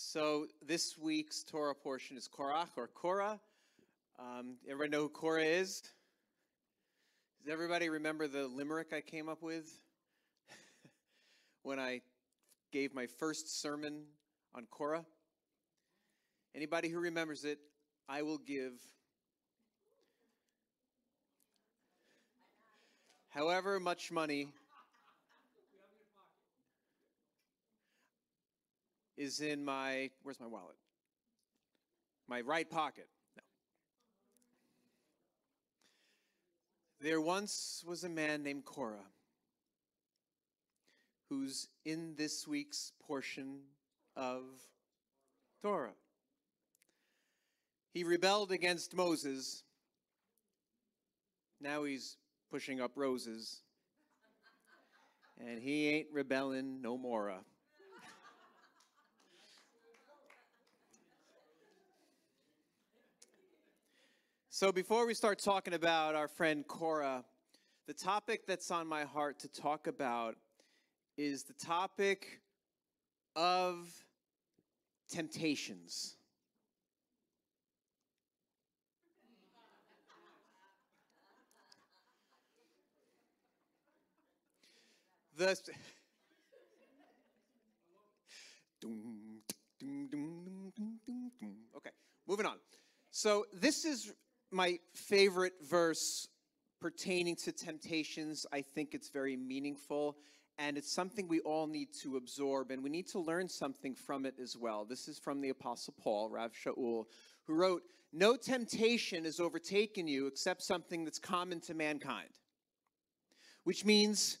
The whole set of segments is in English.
So this week's Torah portion is Korach or Korah. Um, everybody know who Korah is? Does everybody remember the limerick I came up with when I gave my first sermon on Korah? Anybody who remembers it, I will give however much money is in my where's my wallet? My right pocket. No. There once was a man named Korah who's in this week's portion of Torah. He rebelled against Moses. Now he's pushing up roses. And he ain't rebelling no more. Uh. So before we start talking about our friend Korah, the topic that's on my heart to talk about is the topic of temptations. The okay, moving on. So this is my favorite verse pertaining to temptations. I think it's very meaningful and it's something we all need to absorb and we need to learn something from it as well. This is from the Apostle Paul, Rav Shaul, who wrote, No temptation has overtaken you except something that's common to mankind. Which means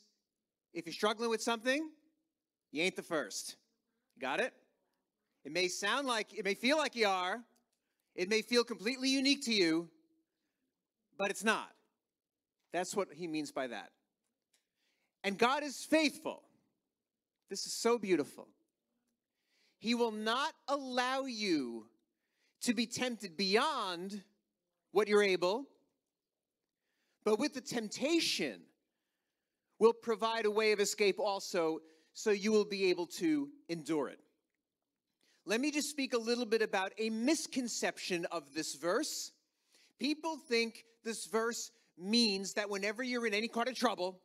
if you're struggling with something, you ain't the first. Got it? It may sound like, it may feel like you are, it may feel completely unique to you, but it's not. That's what he means by that. And God is faithful. This is so beautiful. He will not allow you to be tempted beyond what you're able, but with the temptation, will provide a way of escape also so you will be able to endure it. Let me just speak a little bit about a misconception of this verse. People think this verse means that whenever you're in any kind of trouble,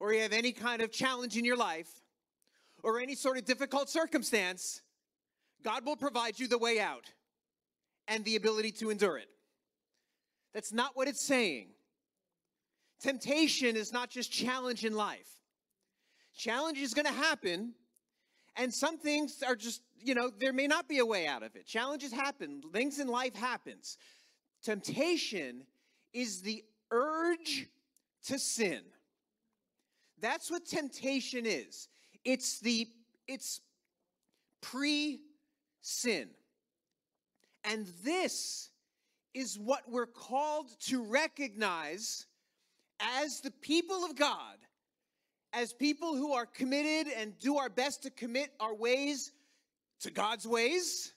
or you have any kind of challenge in your life, or any sort of difficult circumstance, God will provide you the way out and the ability to endure it. That's not what it's saying. Temptation is not just challenge in life. Challenge is going to happen, and some things are just, you know, there may not be a way out of it. Challenges happen, things in life happens. Temptation is the urge to sin. That's what temptation is. It's the it's pre-sin. And this is what we're called to recognize as the people of God, as people who are committed and do our best to commit our ways to God's ways.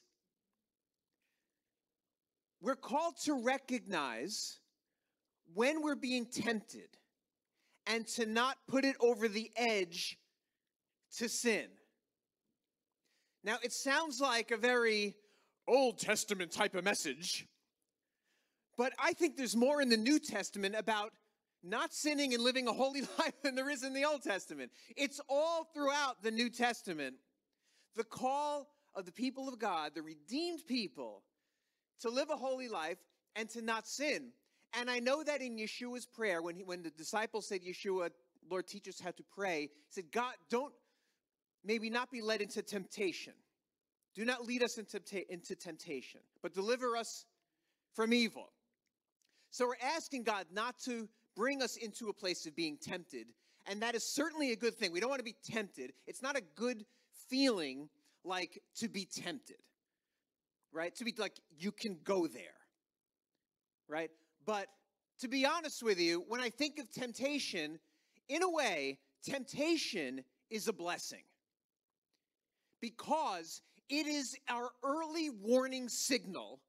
We're called to recognize when we're being tempted and to not put it over the edge to sin. Now, it sounds like a very Old Testament type of message, but I think there's more in the New Testament about not sinning and living a holy life than there is in the Old Testament. It's all throughout the New Testament. The call of the people of God, the redeemed people, to live a holy life and to not sin. And I know that in Yeshua's prayer, when, he, when the disciples said, Yeshua, Lord, teach us how to pray, he said, God, don't, maybe not be led into temptation. Do not lead us into, into temptation, but deliver us from evil. So we're asking God not to bring us into a place of being tempted. And that is certainly a good thing. We don't want to be tempted. It's not a good feeling like to be tempted right? To be like, you can go there, right? But to be honest with you, when I think of temptation, in a way, temptation is a blessing because it is our early warning signal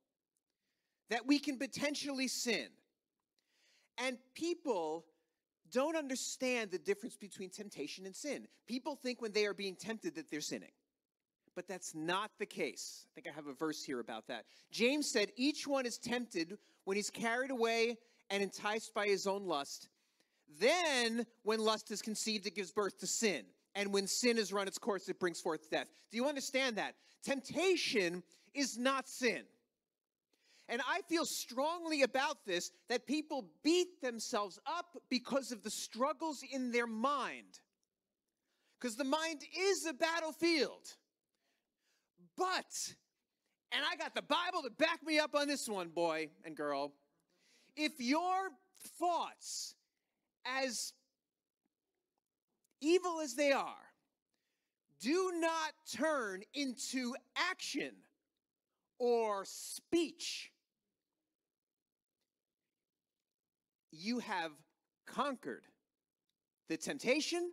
that we can potentially sin. And people don't understand the difference between temptation and sin. People think when they are being tempted that they're sinning. But that's not the case. I think I have a verse here about that. James said, Each one is tempted when he's carried away and enticed by his own lust. Then, when lust is conceived, it gives birth to sin. And when sin has run its course, it brings forth death. Do you understand that? Temptation is not sin. And I feel strongly about this that people beat themselves up because of the struggles in their mind. Because the mind is a battlefield. But, and I got the Bible to back me up on this one, boy and girl. If your thoughts, as evil as they are, do not turn into action or speech, you have conquered the temptation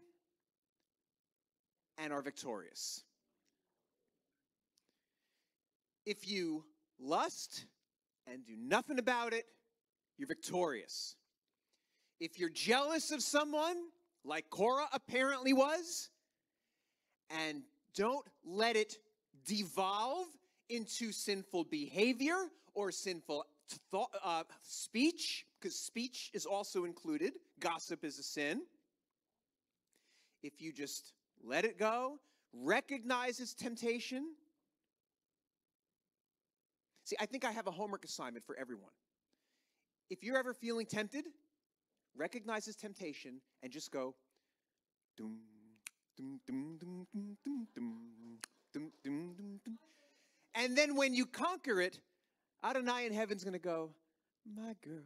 and are victorious. If you lust and do nothing about it, you're victorious. If you're jealous of someone, like Korah apparently was, and don't let it devolve into sinful behavior or sinful thought, uh, speech, because speech is also included. Gossip is a sin. If you just let it go, recognize its temptation. See, I think I have a homework assignment for everyone. If you're ever feeling tempted, recognize his temptation and just go. And then when you conquer it, Adonai in heaven's going to go, my girl,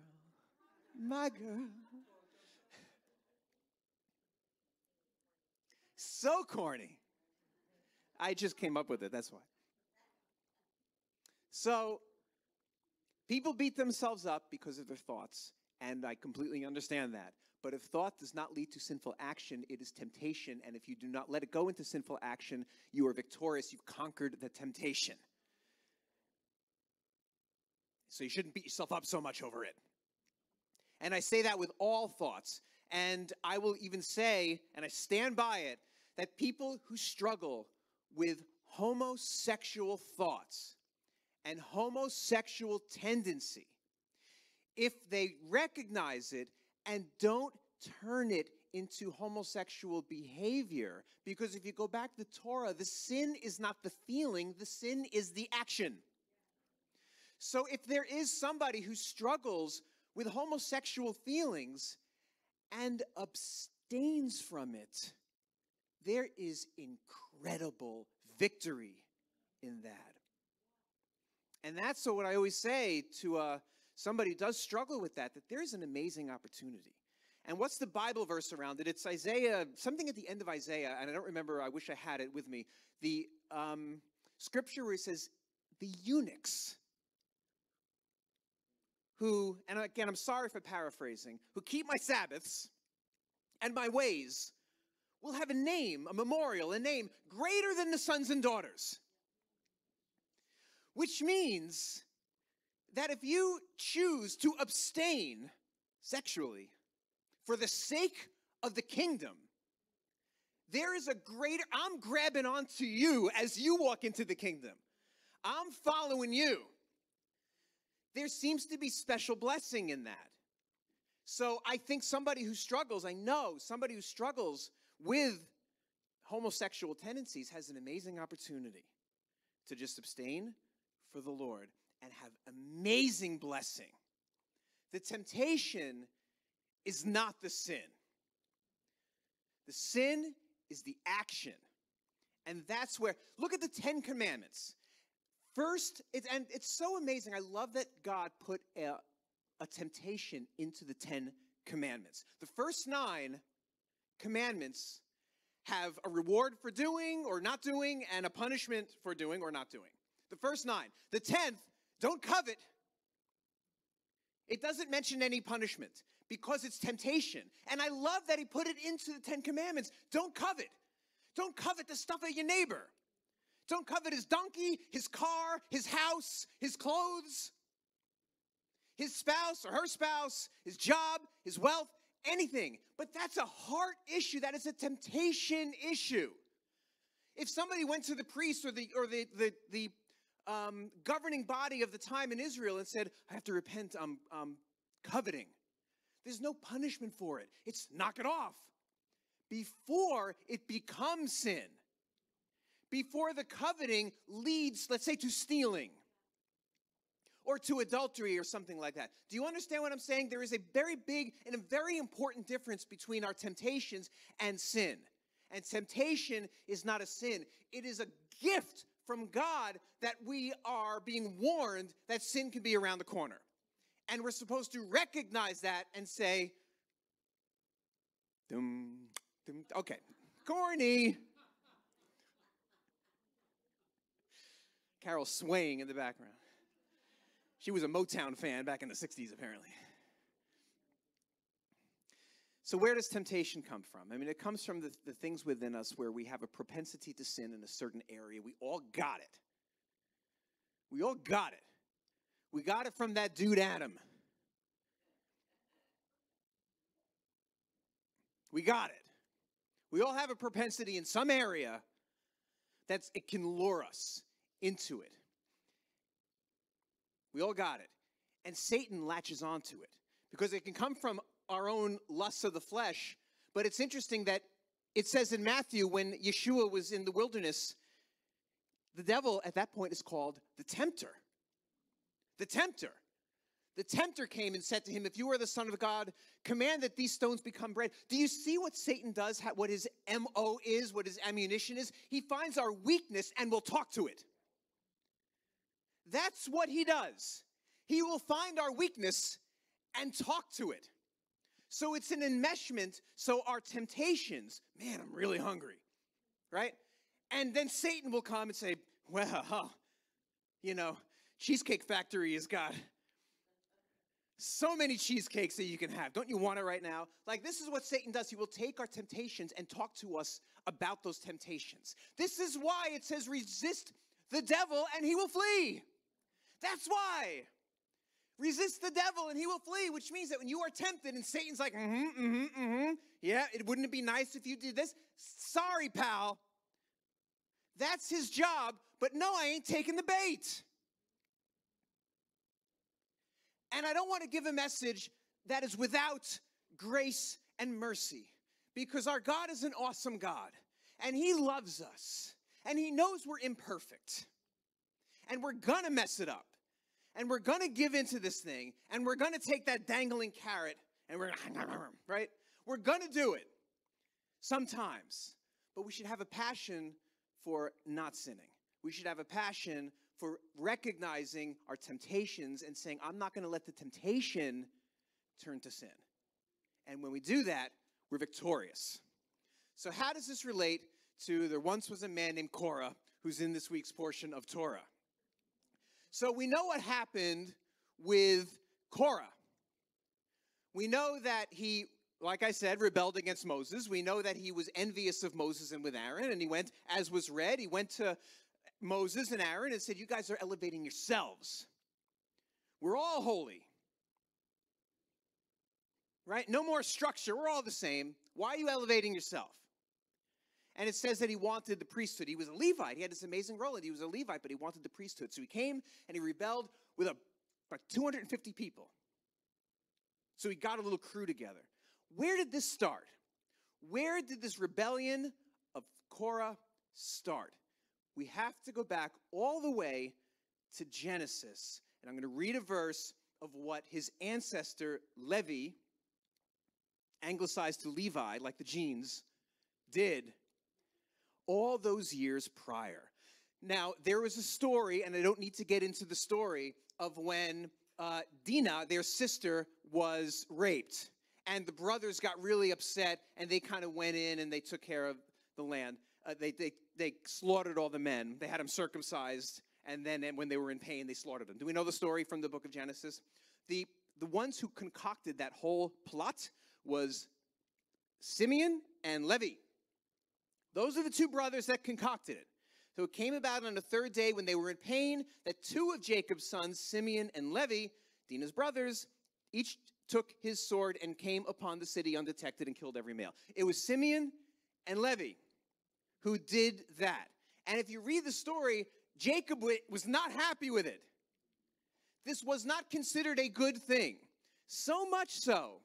my girl. So corny. I just came up with it, that's why. So, people beat themselves up because of their thoughts, and I completely understand that. But if thought does not lead to sinful action, it is temptation. And if you do not let it go into sinful action, you are victorious. You've conquered the temptation. So you shouldn't beat yourself up so much over it. And I say that with all thoughts. And I will even say, and I stand by it, that people who struggle with homosexual thoughts and homosexual tendency, if they recognize it and don't turn it into homosexual behavior, because if you go back to the Torah, the sin is not the feeling, the sin is the action. So if there is somebody who struggles with homosexual feelings and abstains from it, there is incredible victory in that. And that's so what I always say to uh, somebody who does struggle with that, that there's an amazing opportunity. And what's the Bible verse around it? It's Isaiah, something at the end of Isaiah, and I don't remember, I wish I had it with me. The um, scripture where it says, the eunuchs who, and again, I'm sorry for paraphrasing, who keep my Sabbaths and my ways will have a name, a memorial, a name greater than the sons and daughters. Which means that if you choose to abstain sexually for the sake of the kingdom, there is a greater, I'm grabbing onto you as you walk into the kingdom. I'm following you there seems to be special blessing in that. So I think somebody who struggles, I know somebody who struggles with homosexual tendencies has an amazing opportunity to just abstain for the Lord and have amazing blessing. The temptation is not the sin. The sin is the action. And that's where, look at the Ten Commandments. First, it's, and it's so amazing. I love that God put a, a temptation into the Ten Commandments. The first nine commandments have a reward for doing or not doing and a punishment for doing or not doing. The first nine. The tenth, don't covet. It doesn't mention any punishment because it's temptation. And I love that he put it into the Ten Commandments. Don't covet. Don't covet the stuff of your neighbor. Don't covet his donkey, his car, his house, his clothes, his spouse or her spouse, his job, his wealth, anything. But that's a heart issue. That is a temptation issue. If somebody went to the priest or the or the the, the um, governing body of the time in Israel and said, "I have to repent. I'm, I'm coveting," there's no punishment for it. It's knock it off before it becomes sin. Before the coveting leads, let's say, to stealing or to adultery or something like that. Do you understand what I'm saying? There is a very big and a very important difference between our temptations and sin. And temptation is not a sin, it is a gift from God that we are being warned that sin can be around the corner. And we're supposed to recognize that and say, dum, dum, okay, corny. Carol swaying in the background. She was a Motown fan back in the 60s, apparently. So, where does temptation come from? I mean, it comes from the, the things within us where we have a propensity to sin in a certain area. We all got it. We all got it. We got it from that dude, Adam. We got it. We all have a propensity in some area that it can lure us into it. We all got it. And Satan latches onto it because it can come from our own lusts of the flesh. But it's interesting that it says in Matthew when Yeshua was in the wilderness, the devil at that point is called the tempter. The tempter. The tempter came and said to him, If you are the Son of God, command that these stones become bread. Do you see what Satan does, what his MO is, what his ammunition is? He finds our weakness and will talk to it. That's what he does. He will find our weakness and talk to it. So it's an enmeshment. So our temptations, man, I'm really hungry, right? And then Satan will come and say, well, you know, Cheesecake Factory has got so many cheesecakes that you can have. Don't you want it right now? Like, this is what Satan does. He will take our temptations and talk to us about those temptations. This is why it says, resist the devil and he will flee. That's why. Resist the devil and he will flee, which means that when you are tempted and Satan's like, mm hmm, mm hmm, mm hmm, yeah, it wouldn't it be nice if you did this? Sorry, pal. That's his job, but no, I ain't taking the bait. And I don't want to give a message that is without grace and mercy because our God is an awesome God and he loves us and he knows we're imperfect and we're gonna mess it up and we're going to give into this thing and we're going to take that dangling carrot and we're going right? We're going to do it sometimes but we should have a passion for not sinning. We should have a passion for recognizing our temptations and saying i'm not going to let the temptation turn to sin. And when we do that we're victorious. So how does this relate to there once was a man named korah who's in this week's portion of torah so we know what happened with Korah. We know that he, like I said, rebelled against Moses. We know that he was envious of Moses and with Aaron, and he went, as was read, he went to Moses and Aaron and said, You guys are elevating yourselves. We're all holy. Right? No more structure. We're all the same. Why are you elevating yourself? And it says that he wanted the priesthood. He was a Levite. He had this amazing role, and he was a Levite, but he wanted the priesthood. So he came and he rebelled with a, about 250 people. So he got a little crew together. Where did this start? Where did this rebellion of Korah start? We have to go back all the way to Genesis. And I'm going to read a verse of what his ancestor Levi, anglicized to Levi, like the genes, did all those years prior. Now, there was a story, and I don't need to get into the story, of when uh, Dinah, their sister, was raped. And the brothers got really upset, and they kind of went in and they took care of the land. Uh, they, they, they slaughtered all the men, they had them circumcised, and then and when they were in pain, they slaughtered them. Do we know the story from the book of Genesis? The, the ones who concocted that whole plot was Simeon and Levi. Those are the two brothers that concocted it. So it came about on the third day when they were in pain that two of Jacob's sons, Simeon and Levi, Dinah's brothers, each took his sword and came upon the city undetected and killed every male. It was Simeon and Levi who did that. And if you read the story, Jacob was not happy with it. This was not considered a good thing. So much so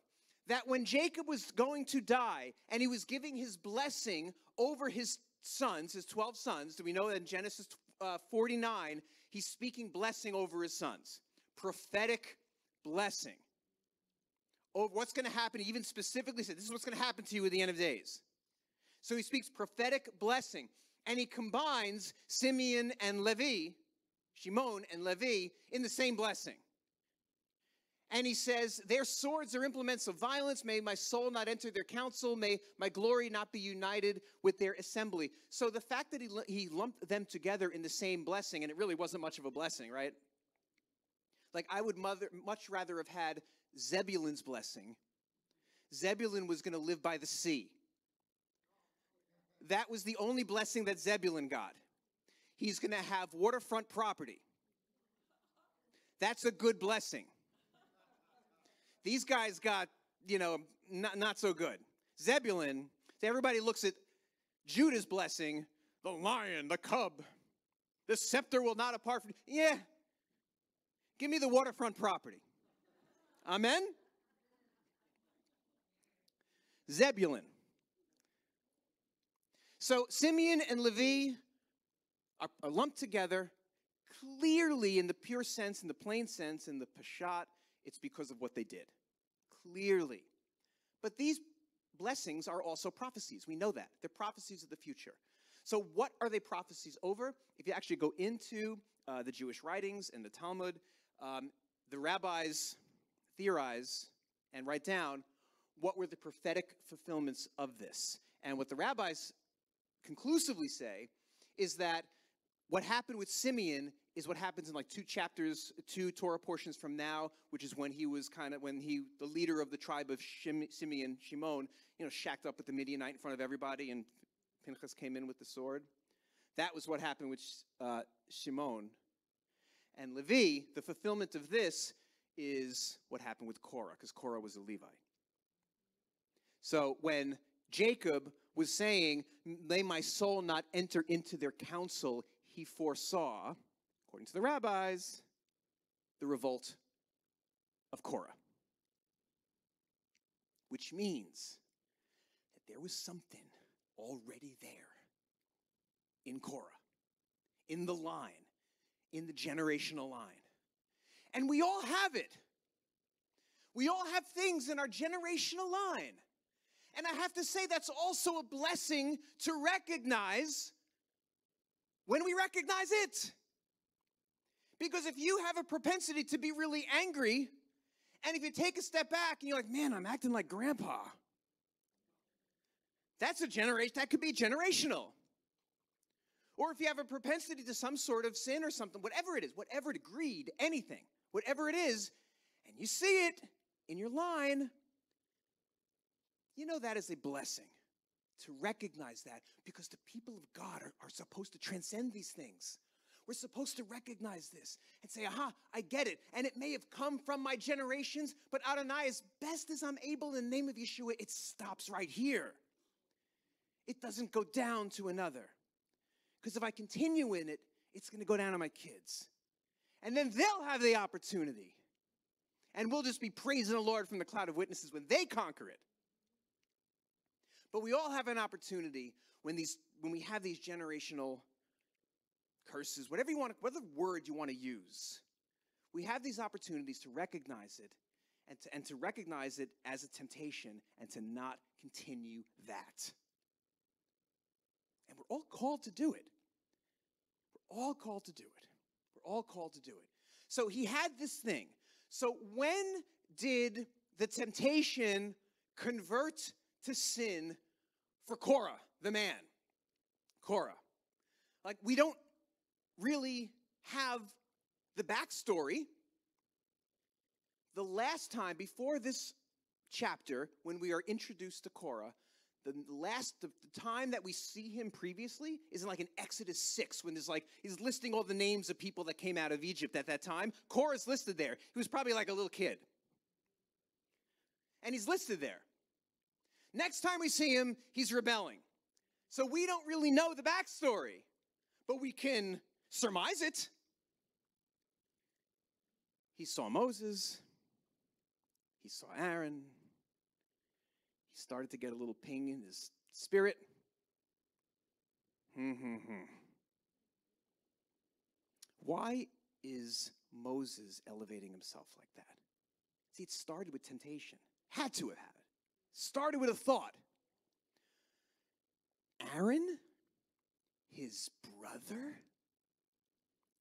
that when Jacob was going to die and he was giving his blessing over his sons, his 12 sons, do we know that in Genesis uh, 49, he's speaking blessing over his sons? Prophetic blessing. Over what's going to happen, even specifically said, This is what's going to happen to you at the end of days. So he speaks prophetic blessing and he combines Simeon and Levi, Shimon and Levi, in the same blessing. And he says, Their swords are implements of violence. May my soul not enter their council. May my glory not be united with their assembly. So the fact that he, he lumped them together in the same blessing, and it really wasn't much of a blessing, right? Like, I would mother, much rather have had Zebulun's blessing. Zebulun was going to live by the sea. That was the only blessing that Zebulun got. He's going to have waterfront property. That's a good blessing. These guys got, you know, not, not so good. Zebulun, everybody looks at Judah's blessing, the lion, the cub, the scepter will not depart from. Yeah. Give me the waterfront property. Amen? Zebulun. So Simeon and Levi are, are, lumped together clearly in the pure sense, in the plain sense, in the Peshat, it's because of what they did clearly. But these blessings are also prophecies. We know that. They're prophecies of the future. So, what are they prophecies over? If you actually go into uh, the Jewish writings and the Talmud, um, the rabbis theorize and write down what were the prophetic fulfillments of this. And what the rabbis conclusively say is that what happened with Simeon is what happens in like two chapters, two Torah portions from now, which is when he was kind of when he, the leader of the tribe of Shim, Simeon, Shimon, you know, shacked up with the Midianite in front of everybody, and Pinchas came in with the sword. That was what happened with uh, Shimon. And Levi, the fulfillment of this is what happened with Korah, because Korah was a Levite. So when Jacob was saying, May my soul not enter into their council, he foresaw according to the rabbis, the revolt of Korah. Which means that there was something already there in Korah, in the line, in the generational line. And we all have it. We all have things in our generational line. And I have to say, that's also a blessing to recognize when we recognize it. Because if you have a propensity to be really angry, and if you take a step back and you're like, man, I'm acting like grandpa, that's a generation, that could be generational. Or if you have a propensity to some sort of sin or something, whatever it is, whatever to greed, anything, whatever it is, and you see it in your line, you know that is a blessing to recognize that because the people of God are, are supposed to transcend these things. We're supposed to recognize this and say, aha, I get it. And it may have come from my generations, but Adonai, as best as I'm able in the name of Yeshua, it stops right here. It doesn't go down to another. Because if I continue in it, it's going to go down to my kids. And then they'll have the opportunity. And we'll just be praising the Lord from the cloud of witnesses when they conquer it. But we all have an opportunity when these when we have these generational curses, whatever you want, whatever word you want to use. We have these opportunities to recognize it and to, and to recognize it as a temptation and to not continue that. And we're all called to do it. We're all called to do it. We're all called to do it. So he had this thing. So when did the temptation convert to sin for Korah, the man? Korah. Like, we don't really have the backstory. The last time, before this chapter, when we are introduced to Korah, the last the, time that we see him previously is in like in Exodus 6 when there's like he's listing all the names of people that came out of Egypt at that time. Korah's listed there. He was probably like a little kid. And he's listed there. Next time we see him, he's rebelling. So we don't really know the backstory. but we can surmise it. He saw Moses, he saw Aaron, he started to get a little ping in his spirit. Hmm, hmm, hmm. Why is Moses elevating himself like that? See, it started with temptation. Had to have had it. Started with a thought. Aaron, his brother?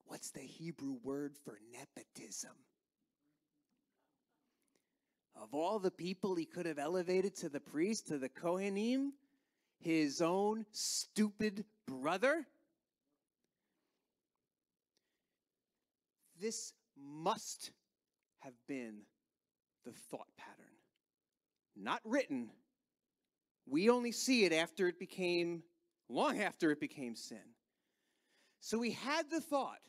What's the Hebrew word for nepotism? Of all the people he could have elevated to the priest, to the Kohanim, his own stupid brother? This must have been the thought pattern. Not written. We only see it after it became, long after it became sin. So he had the thought,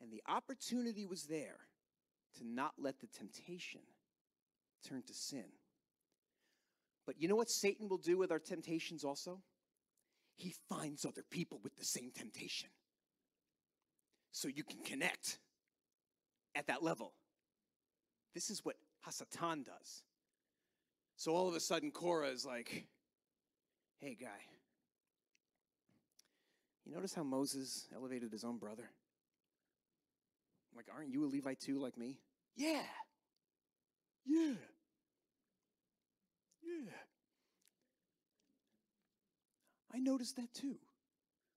and the opportunity was there to not let the temptation turn to sin. But you know what Satan will do with our temptations also? He finds other people with the same temptation. So you can connect at that level. This is what Hasatan does. So all of a sudden, Korah is like, hey, guy, you notice how Moses elevated his own brother? Like, aren't you a Levite too, like me? Yeah. Yeah. Yeah. I noticed that too.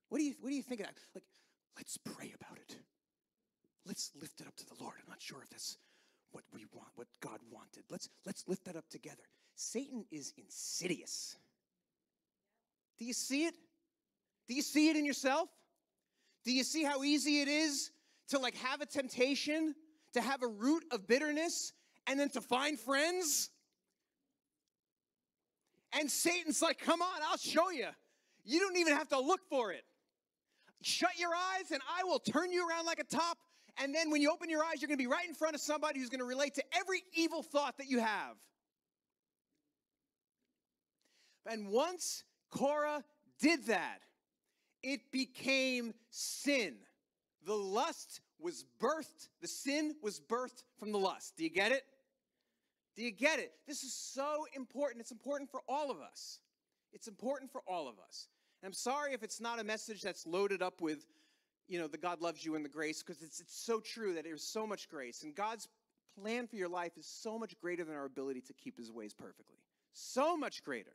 What do you what do you think of that? Like, let's pray about it. Let's lift it up to the Lord. I'm not sure if that's what we want, what God wanted. Let's let's lift that up together. Satan is insidious. Do you see it? Do you see it in yourself? Do you see how easy it is to like have a temptation, to have a root of bitterness, and then to find friends? And Satan's like, come on, I'll show you. You don't even have to look for it. Shut your eyes, and I will turn you around like a top. And then when you open your eyes, you're going to be right in front of somebody who's going to relate to every evil thought that you have. And once Korah did that, it became sin. The lust was birthed, the sin was birthed from the lust. Do you get it? Do you get it? This is so important. It's important for all of us. It's important for all of us. And I'm sorry if it's not a message that's loaded up with, you know, the God loves you and the grace, because it's, it's so true that there's so much grace. And God's plan for your life is so much greater than our ability to keep his ways perfectly. So much greater.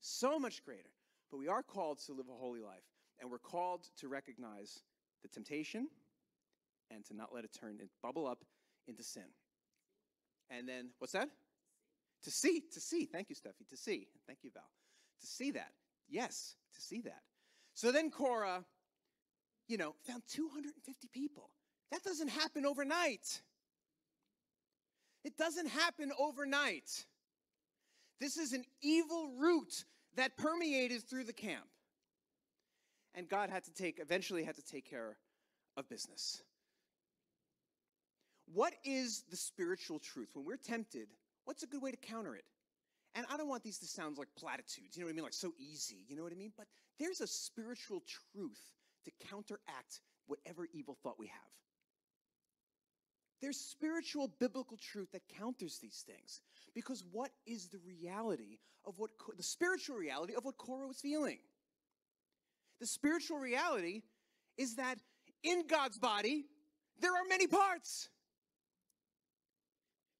So much greater. But we are called to live a holy life. And we're called to recognize the temptation and to not let it turn and bubble up into sin. And then, what's that? To see, to see. Thank you, Steffi. To see. Thank you, Val. To see that. Yes, to see that. So then Korah, you know, found 250 people. That doesn't happen overnight. It doesn't happen overnight. This is an evil root that permeated through the camp. And God had to take, eventually had to take care of business. What is the spiritual truth? When we're tempted, what's a good way to counter it? And I don't want these to sound like platitudes, you know what I mean? Like so easy, you know what I mean? But there's a spiritual truth to counteract whatever evil thought we have. There's spiritual biblical truth that counters these things. Because what is the reality of what, the spiritual reality of what Korah was feeling? The spiritual reality is that in God's body, there are many parts.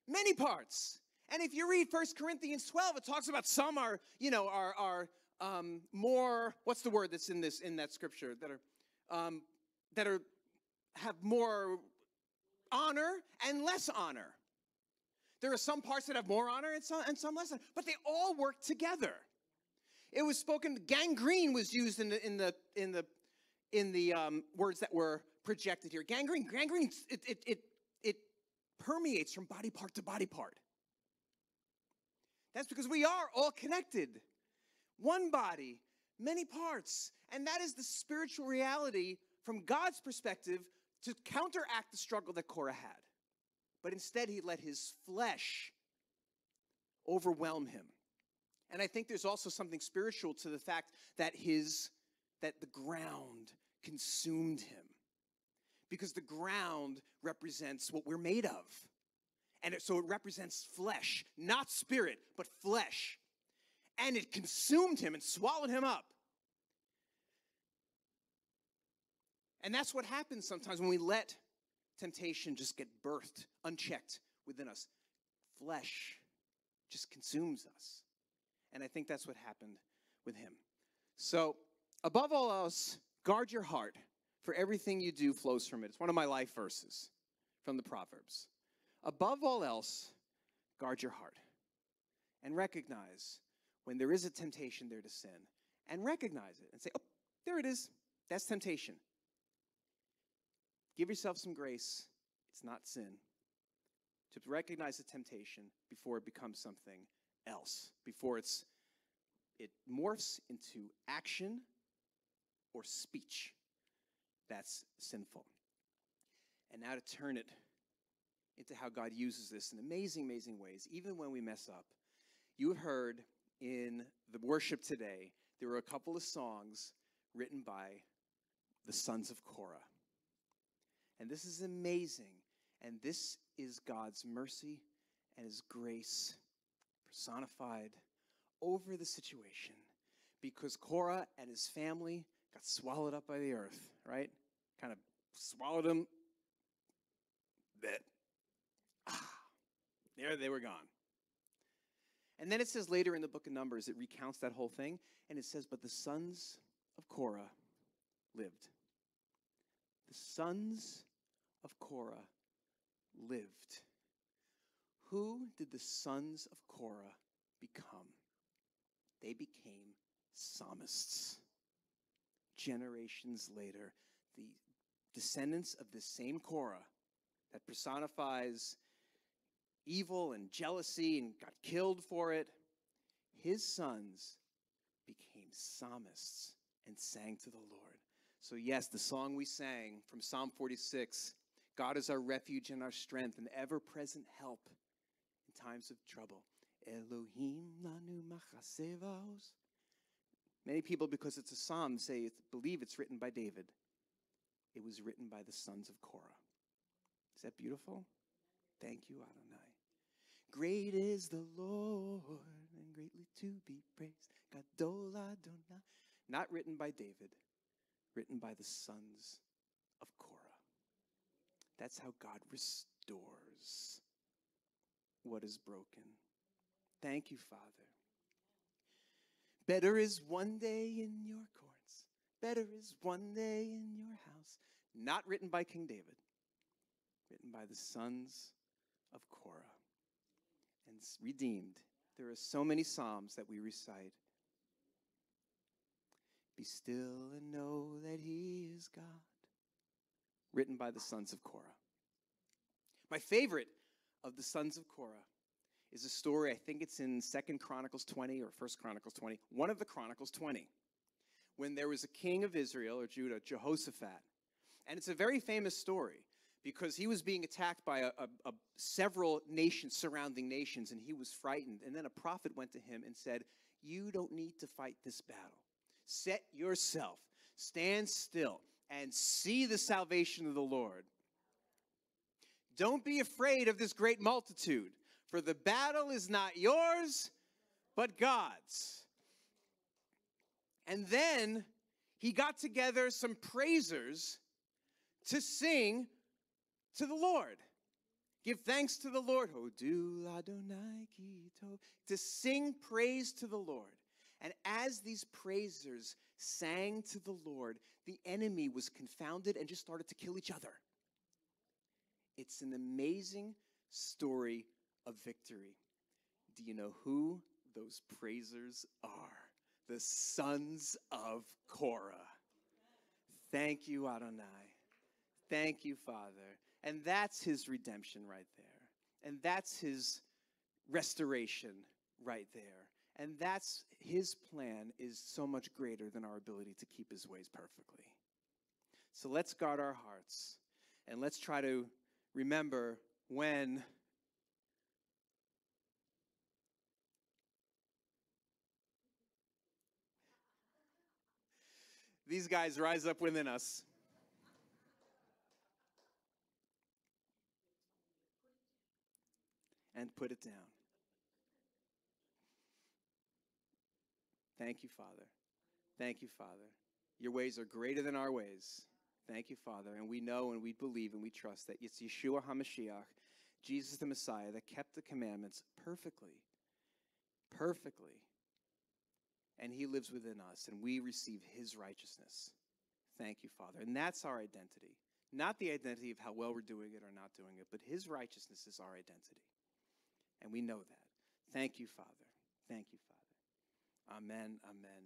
Many parts. And if you read First Corinthians 12, it talks about some are, you know, are, are um, more, what's the word that's in this, in that scripture, that are, um, that are, have more honor and less honor. There are some parts that have more honor and some, and some less, honor, but they all work together. It was spoken, gangrene was used in the, in the, in the, in the um, words that were projected here. Gangrene, gangrene, it, it, it, it permeates from body part to body part. That's because we are all connected. One body, many parts. And that is the spiritual reality from God's perspective to counteract the struggle that Korah had. But instead, he let his flesh overwhelm him. And I think there's also something spiritual to the fact that his that the ground consumed him. Because the ground represents what we're made of. And it, so it represents flesh, not spirit, but flesh. And it consumed him and swallowed him up. And that's what happens sometimes when we let temptation just get birthed, unchecked within us. Flesh just consumes us. And I think that's what happened with him. So, above all else, guard your heart, for everything you do flows from it. It's one of my life verses from the Proverbs. Above all else, guard your heart and recognize when there is a temptation there to sin and recognize it and say, oh, there it is. That's temptation. Give yourself some grace. It's not sin. To recognize the temptation before it becomes something else, before it's it morphs into action or speech that's sinful. And now to turn it into how God uses this in amazing, amazing ways, even when we mess up. You heard in the worship today, there were a couple of songs written by the sons of Korah. And this is amazing. And this is God's mercy and his grace personified over the situation because Korah and his family got swallowed up by the earth, right? Kind of swallowed them. That ah, there they were gone. And then it says later in the book of Numbers, it recounts that whole thing, and it says, But the sons of Korah lived. The sons of Korah lived. Who did the sons of Korah become? They became psalmists. Generations later, the descendants of the same Korah that personifies evil and jealousy and got killed for it, his sons became psalmists and sang to the Lord. So, yes, the song we sang from Psalm 46 God is our refuge and our strength and ever present help times of trouble. Elohim lanu machasevaos. Many people, because it's a psalm, say believe it's written by David. It was written by the sons of Korah. Is that beautiful? Thank you, Adonai. Great is the Lord and greatly to be praised. Gadol Adonai. Not written by David, written by the sons of Korah. That's how God restores what is broken. Thank you, Father. Better is one day in your courts, better is one day in your house. Not written by King David, written by the sons of Korah and redeemed. There are so many Psalms that we recite. Be still and know that He is God written by the sons of Korah. My favorite of the sons of Korah is a story, I think it's in Second Chronicles 20 or First Chronicles 20, one of the Chronicles 20, when there was a king of Israel or Judah, Jehoshaphat. And it's a very famous story because he was being attacked by a, a, a several nations, surrounding nations, and he was frightened. And then a prophet went to him and said, You don't need to fight this battle. Set yourself, stand still, and see the salvation of the Lord. Don't be afraid of this great multitude, for the battle is not yours, but God's. And then he got together some praisers to sing to the Lord. Give thanks to the Lord. To sing praise to the Lord. And as these praisers sang to the Lord, the enemy was confounded and just started to kill each other. It's an amazing story of victory. Do you know who those praisers are? The sons of Korah. Thank you, Adonai. Thank you, Father. And that's his redemption right there. And that's his restoration right there. And that's his plan is so much greater than our ability to keep his ways perfectly. So let's guard our hearts and let's try to remember when these guys rise up within us. And put it down. Thank you, Father. Thank you, Father. Your ways are greater than our ways. Thank you, Father. And we know and we believe and we trust that it's Yeshua HaMashiach, Jesus the Messiah, that kept the commandments perfectly. Perfectly. And he lives within us, and we receive his righteousness. Thank you, Father. And that's our identity. Not the identity of how well we're doing it or not doing it, but his righteousness is our identity. And we know that. Thank you, Father. Thank you, Father. Amen, amen,